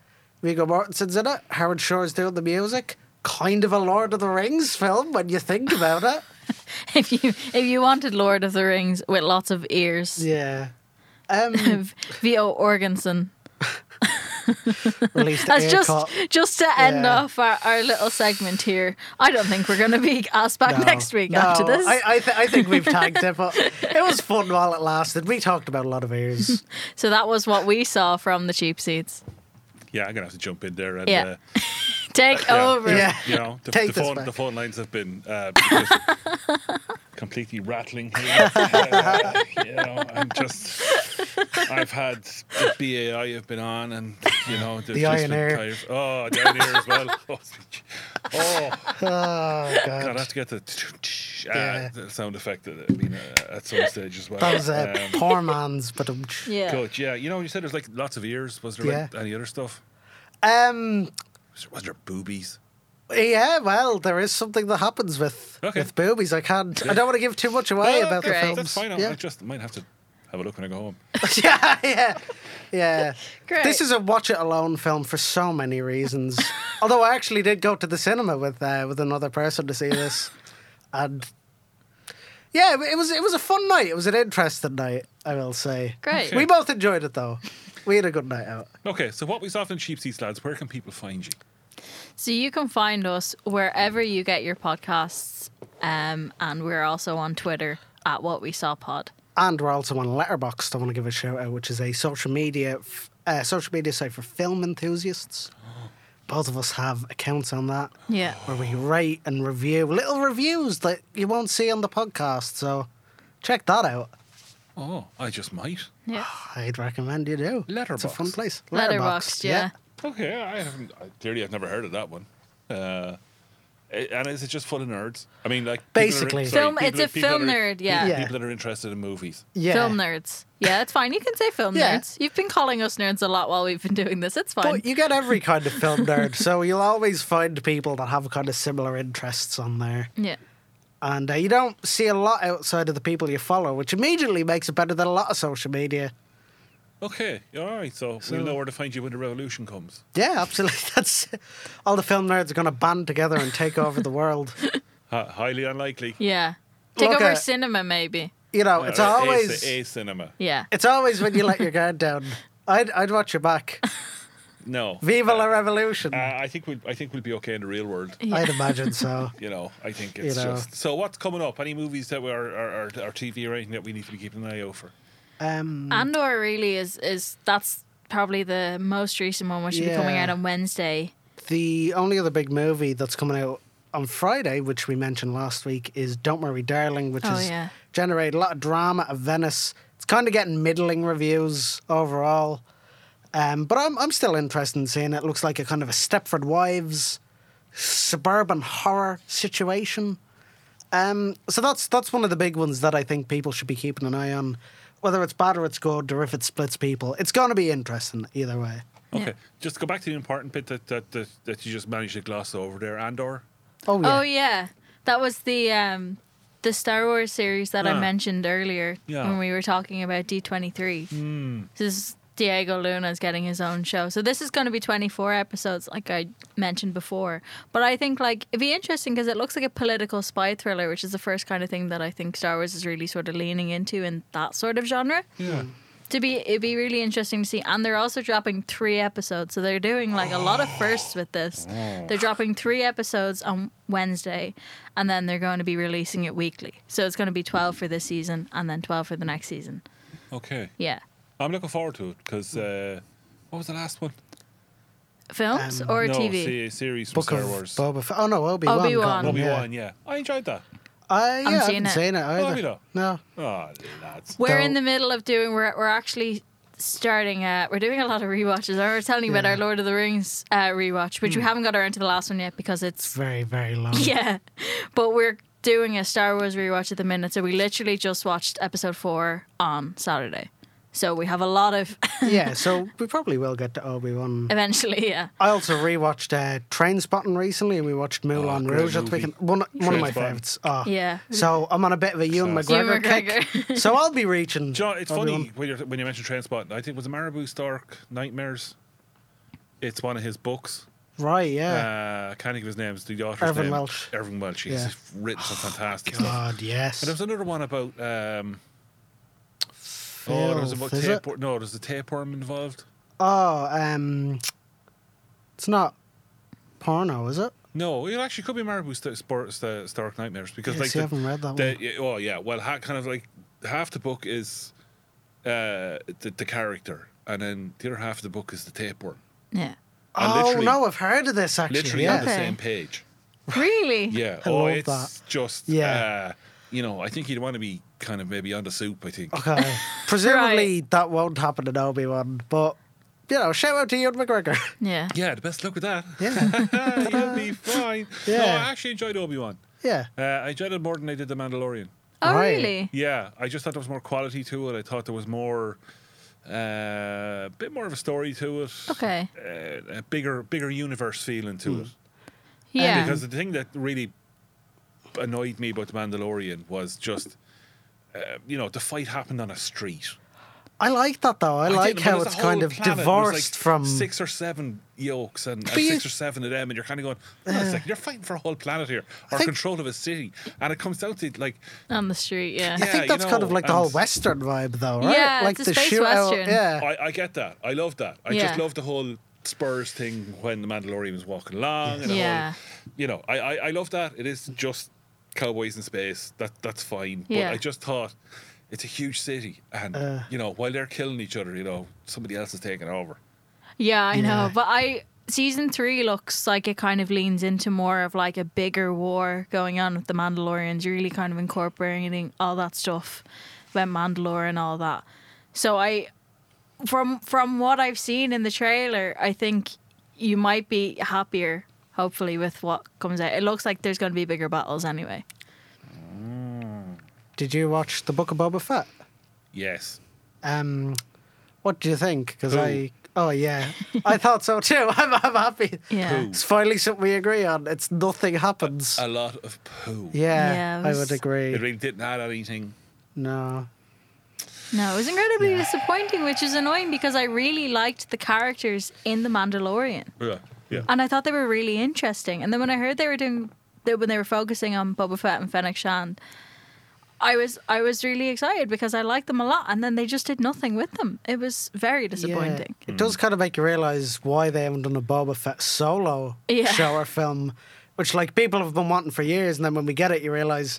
Viggo Mortensen's in it. Howard Shore's doing the music. Kind of a Lord of the Rings film when you think about it. [LAUGHS] If you if you wanted Lord of the Rings with lots of ears, Yeah. [LAUGHS] Um, V.O. Organson. [LAUGHS] released That's just cut. just to end Yeah. off our, our little segment here. I don't think we're going to be asked back No, next week no, after this. I I, th- I think we've tagged it, but it was fun while it lasted. We talked about a lot of ears. so that was what we saw from the cheap seats. Yeah, I'm gonna have to jump in there and Yeah. uh, Take Yeah. over. Yeah. you know the, Take the this phone back. the phone lines have been uh, [LAUGHS] completely rattling [LAUGHS] here. Uh, you know, I'm just I've had the BAI I've been on, and you know The just Iron been Air. tired- Oh, the iron air as well. [LAUGHS] Oh, oh Oh God, I have to get the, uh, Yeah. the sound effect. uh, I mean, uh, at some stage as well. That was a Um, poor man's, but um, Yeah. Good, yeah. You know, you said there's like lots of ears. Was there like any other stuff? um, Was there, was there boobies? yeah. Well, there is something that happens with Okay. with boobies. I can't. I don't want to give too much away Oh, about the great. films. That's fine. I- Yeah. I just might have to have a look when I go home. [LAUGHS] yeah, yeah, yeah. [LAUGHS] Great. This is a watch it alone film for so many reasons. [LAUGHS] Although I actually did go to the cinema with uh, with another person to see this, and yeah, it was it was a fun night. It was an interesting night, I will say. Great. We both enjoyed it though. We had a good night out. Okay, so what we saw from Cheap Seats, lads, where can people find you? So you can find us wherever you get your podcasts, um, and we're also on Twitter at What We Saw Pod. And we're also on Letterboxd. I want to give a shout out, which is a social media f- uh, social media site for film enthusiasts. Both of us have accounts on that. Yeah. where we rate and review little reviews that you won't see on the podcast. So check that out. Oh, I just might. Yeah. [SIGHS] I'd recommend you do. It's a fun Letterboxd. place. Letterboxd, yeah. Okay, I haven't. I, clearly, I've never heard of that one. Uh, and is it just full of nerds? I mean, like people are- Basically. sorry, Film- people it's that- a people film are- nerd, yeah. Yeah. People that are interested in movies. Yeah. Film nerds. Yeah, it's fine. You can say film Yeah. nerds. You've been calling us nerds a lot while we've been doing this. It's fine. But you get every kind of film nerd, so you'll always find people that have kind of similar interests on there. yeah. And uh, you don't see a lot outside of the people you follow, which immediately makes it better than a lot of social media. Okay, all right. So, we'll know where to find you when the revolution comes. Yeah, absolutely. [LAUGHS] That's all the film nerds are going to band together and take over the world. [LAUGHS] Hi- highly unlikely. Yeah. Take Look over at- cinema, maybe. you know, it's Uh, always a, cinema. Yeah. it's always when you let your guard down. [LAUGHS] I'd I'd watch your back. No. Viva la revolution. Uh, I think we'll I think we'll be okay in the real world. I'd imagine so. You know, I think it's You know. just. So what's coming up? Any movies that were, are, or, or TV or anything that we need to be keeping an eye out for? Um, Andor really is is that's probably the most recent one, which should be coming out on Wednesday. the only other big movie that's coming out on Friday, which we mentioned last week, is Don't Worry, Darling, which Oh, has yeah. generated a lot of drama at Venice. It's kind of getting middling reviews overall. Um, but I'm, I'm still interested in seeing it. It looks like a kind of a Stepford Wives suburban horror situation. Um, so that's that's one of the big ones that I think people should be keeping an eye on. Whether it's bad or it's good, or if it splits people, it's going to be interesting either way. Okay, Yeah. just to go back to the important bit that that, that that you just managed to gloss over there, Andor. Oh yeah, Oh yeah, that was the um the Star Wars series that Ah. I mentioned earlier Yeah. when we were talking about D twenty three. This is Diego Luna's getting his own show, so this is going to be twenty four episodes, like I mentioned before. But I think like it'd be interesting because it looks like a political spy thriller, which is the first kind of thing that I think Star Wars is really sort of leaning into in that sort of genre. Yeah. To be, it'd be really interesting to see, and they're also dropping three episodes, so they're doing like a lot of firsts with this. They're dropping three episodes on Wednesday, and then they're going to be releasing it weekly. So it's going to be twelve for this season, and then twelve for the next season. Okay, Yeah, I'm looking forward to it because uh, what was the last one? films Um, or no, TV. se- series from Book Star of Wars. Boba Fett. Oh no, Obi Wan. Obi-Wan. Obi Yeah. Wan, yeah. I enjoyed that. I yeah, I seen haven't it. seen it either. have you not? No. Oh, lads. We're Though- in the middle of doing. We're we're actually starting. Uh, we're doing a lot of rewatches. I was telling you about Yeah. our Lord of the Rings uh, rewatch, which we haven't got around to the last one yet because it's Very, very long. [LAUGHS] Yeah, but we're doing a Star Wars rewatch at the minute, so we literally just watched episode four on Saturday. So we have a lot of [LAUGHS] yeah, so we probably will get to Obi Wan. eventually. Yeah, I also rewatched uh, Trainspotting recently, and we watched Moulin great Rouge at the weekend. One, one of my favourites. Oh. Yeah. So I'm on a bit of a Ewan Class. McGregor, Ewan kick. [LAUGHS] So I'll be reaching. John, it's Obi-Wan. funny when, you're, when you mentioned Trainspotting. I think it was a Marabou Stork Nightmares. It's one of his books. Right, yeah. Uh, I can't think of his name. It's the author's Irvine name. Welsh. Irvine Welsh. He's Yeah. written some fantastic stuff. God, yes. And there was another one about. Um, oh, there was about Filth, is it? tapeworm. No, there's a tapeworm involved. Oh, um, it's not porno, is it? No, it actually could be Marabou St- Spor- St- Stork Nightmares because Yeah, like see, I the, haven't read that the- one. yeah, oh yeah, well, ha- kind of like half the book is uh, the, the character, and then the other half of the book is the tapeworm. yeah. And oh no, I've heard of this actually. Literally yeah. on the Okay. same page. Really? Yeah. [LAUGHS] I oh, love it's that. just Yeah. Uh, you know, I think you'd want to be kind of maybe on the soup. I think. Okay. [LAUGHS] [LAUGHS] Presumably that won't happen in Obi Wan, but you know, shout out to Ewan McGregor. Yeah. Yeah, the best look at that. yeah, [LAUGHS] You'll be fine. No, I actually enjoyed Obi Wan. yeah. Uh, I enjoyed it more than I did The Mandalorian. Oh, Right. really? Yeah, I just thought there was more quality to it. I thought there was more, uh, a bit more of a story to it. Okay. Uh, a bigger, bigger universe feeling to it. Yeah. Because the thing that really annoyed me about the Mandalorian was just, uh, you know, the fight happened on a street. I like that though. I, did, like how it's kind of divorced like from. six or seven yokes and, and But you- six or seven of them, and you're kind of going, "Hold on a second, you're fighting for a whole planet here, or think- control of a city, and it comes down to like, On the street. Yeah. I Yeah, think you that's kind of like the whole Western vibe, though, right? Yeah, like it's a the space shootout. Western. Yeah, I, I get that, I love that, I Yeah. just love the whole Spurs thing when the Mandalorian was walking along, and Yeah. whole, you know, I, I I love that. It is just cowboys in space. That that's fine, Yeah. but I just thought. It's a huge city, and Uh. you know, while they're killing each other, you know, somebody else is taking over. Yeah, I Yeah. know. But I season three looks like it kind of leans into more of like a bigger war going on with the Mandalorians, really kind of incorporating all that stuff about Mandalore and all that. So I from from what I've seen in the trailer, I think you might be happier, hopefully, with what comes out. It looks like there's gonna be bigger battles anyway. Did you watch the Book of Boba Fett? Yes, Um, what do you think? Because Who? I, oh yeah, I thought so too. [LAUGHS] I'm, I'm happy. Yeah. Who? It's finally something we agree on. It's nothing happens. a lot of poo. yeah, Yeah, it I would agree. It really didn't add anything. no, No, it was incredibly disappointing, which is annoying because I really liked the characters in The Mandalorian. Yeah, yeah. and I thought they were really interesting. And then when I heard they were doing that when they were focusing on Boba Fett and Fennec Shand, I was I was really excited because I liked them a lot, and then they just did nothing with them. It was very disappointing. Yeah. It does kind of make you realize why they haven't done a Boba Fett solo Yeah. show or film, which like people have been wanting for years, and then when we get it, you realize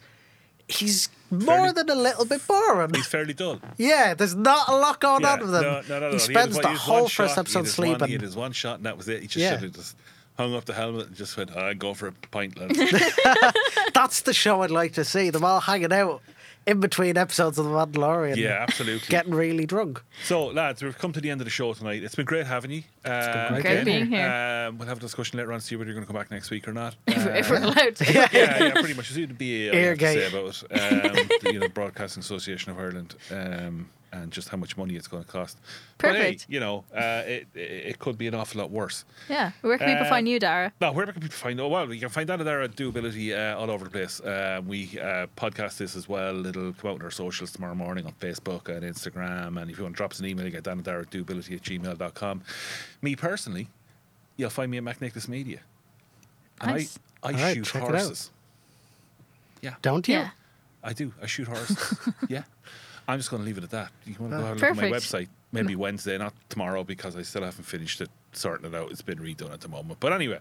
he's more Fairly- than a little bit boring. He's fairly dull. Yeah, there's not a lot going Yeah, on with him. No, no, no. He spends one- the one whole first he episode his one- sleeping. he had his one shot, and that was it. He just Yeah. should have just hung up the helmet and just went, "I go for a pint, lads." [LAUGHS] That's the show I'd like to see. Them all hanging out in between episodes of The Mandalorian. yeah, absolutely. Getting really drunk. So, lads, we've come to the end of the show tonight. It's been great having you. Uh, great Great again. being here. Um, we'll have a discussion later on, to see whether you're going to come back next week or not. if, [LAUGHS] Uh, if we're allowed to. yeah, yeah, [LAUGHS] pretty much. It's the BA I have to Eargate. say about it. Um, the, you know, Broadcasting Association of Ireland, um, and just how much money it's going to cost. But hey, Perfect. you know, uh, it, it it could be an awful lot worse. Yeah. Where can people Uh, find you, Dara? Now, where can people find? Oh, well, you can find that at our doability uh, all over the place. Uh, we uh, podcast this as well. It'll come out on our socials tomorrow morning on Facebook and Instagram. And if you want to drop us an email, you get down at doability at gmail.com. Me personally, you'll find me at McNicholas Media. And Nice. I, I All right, shoot check it out. horses. Yeah, Don't you? Yeah. I do. I shoot horses. [LAUGHS] yeah. I'm just going to leave it at that. You want to go have a look at my website, maybe Wednesday, not tomorrow, because I still haven't finished it, sorting it out. It's been redone at the moment. But anyway,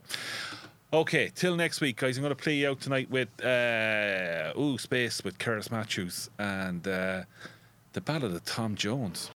okay, till next week, guys. I'm going to play you out tonight with uh, Ooh Space with Cerys Matthews and uh, the Ballad of Tom Jones.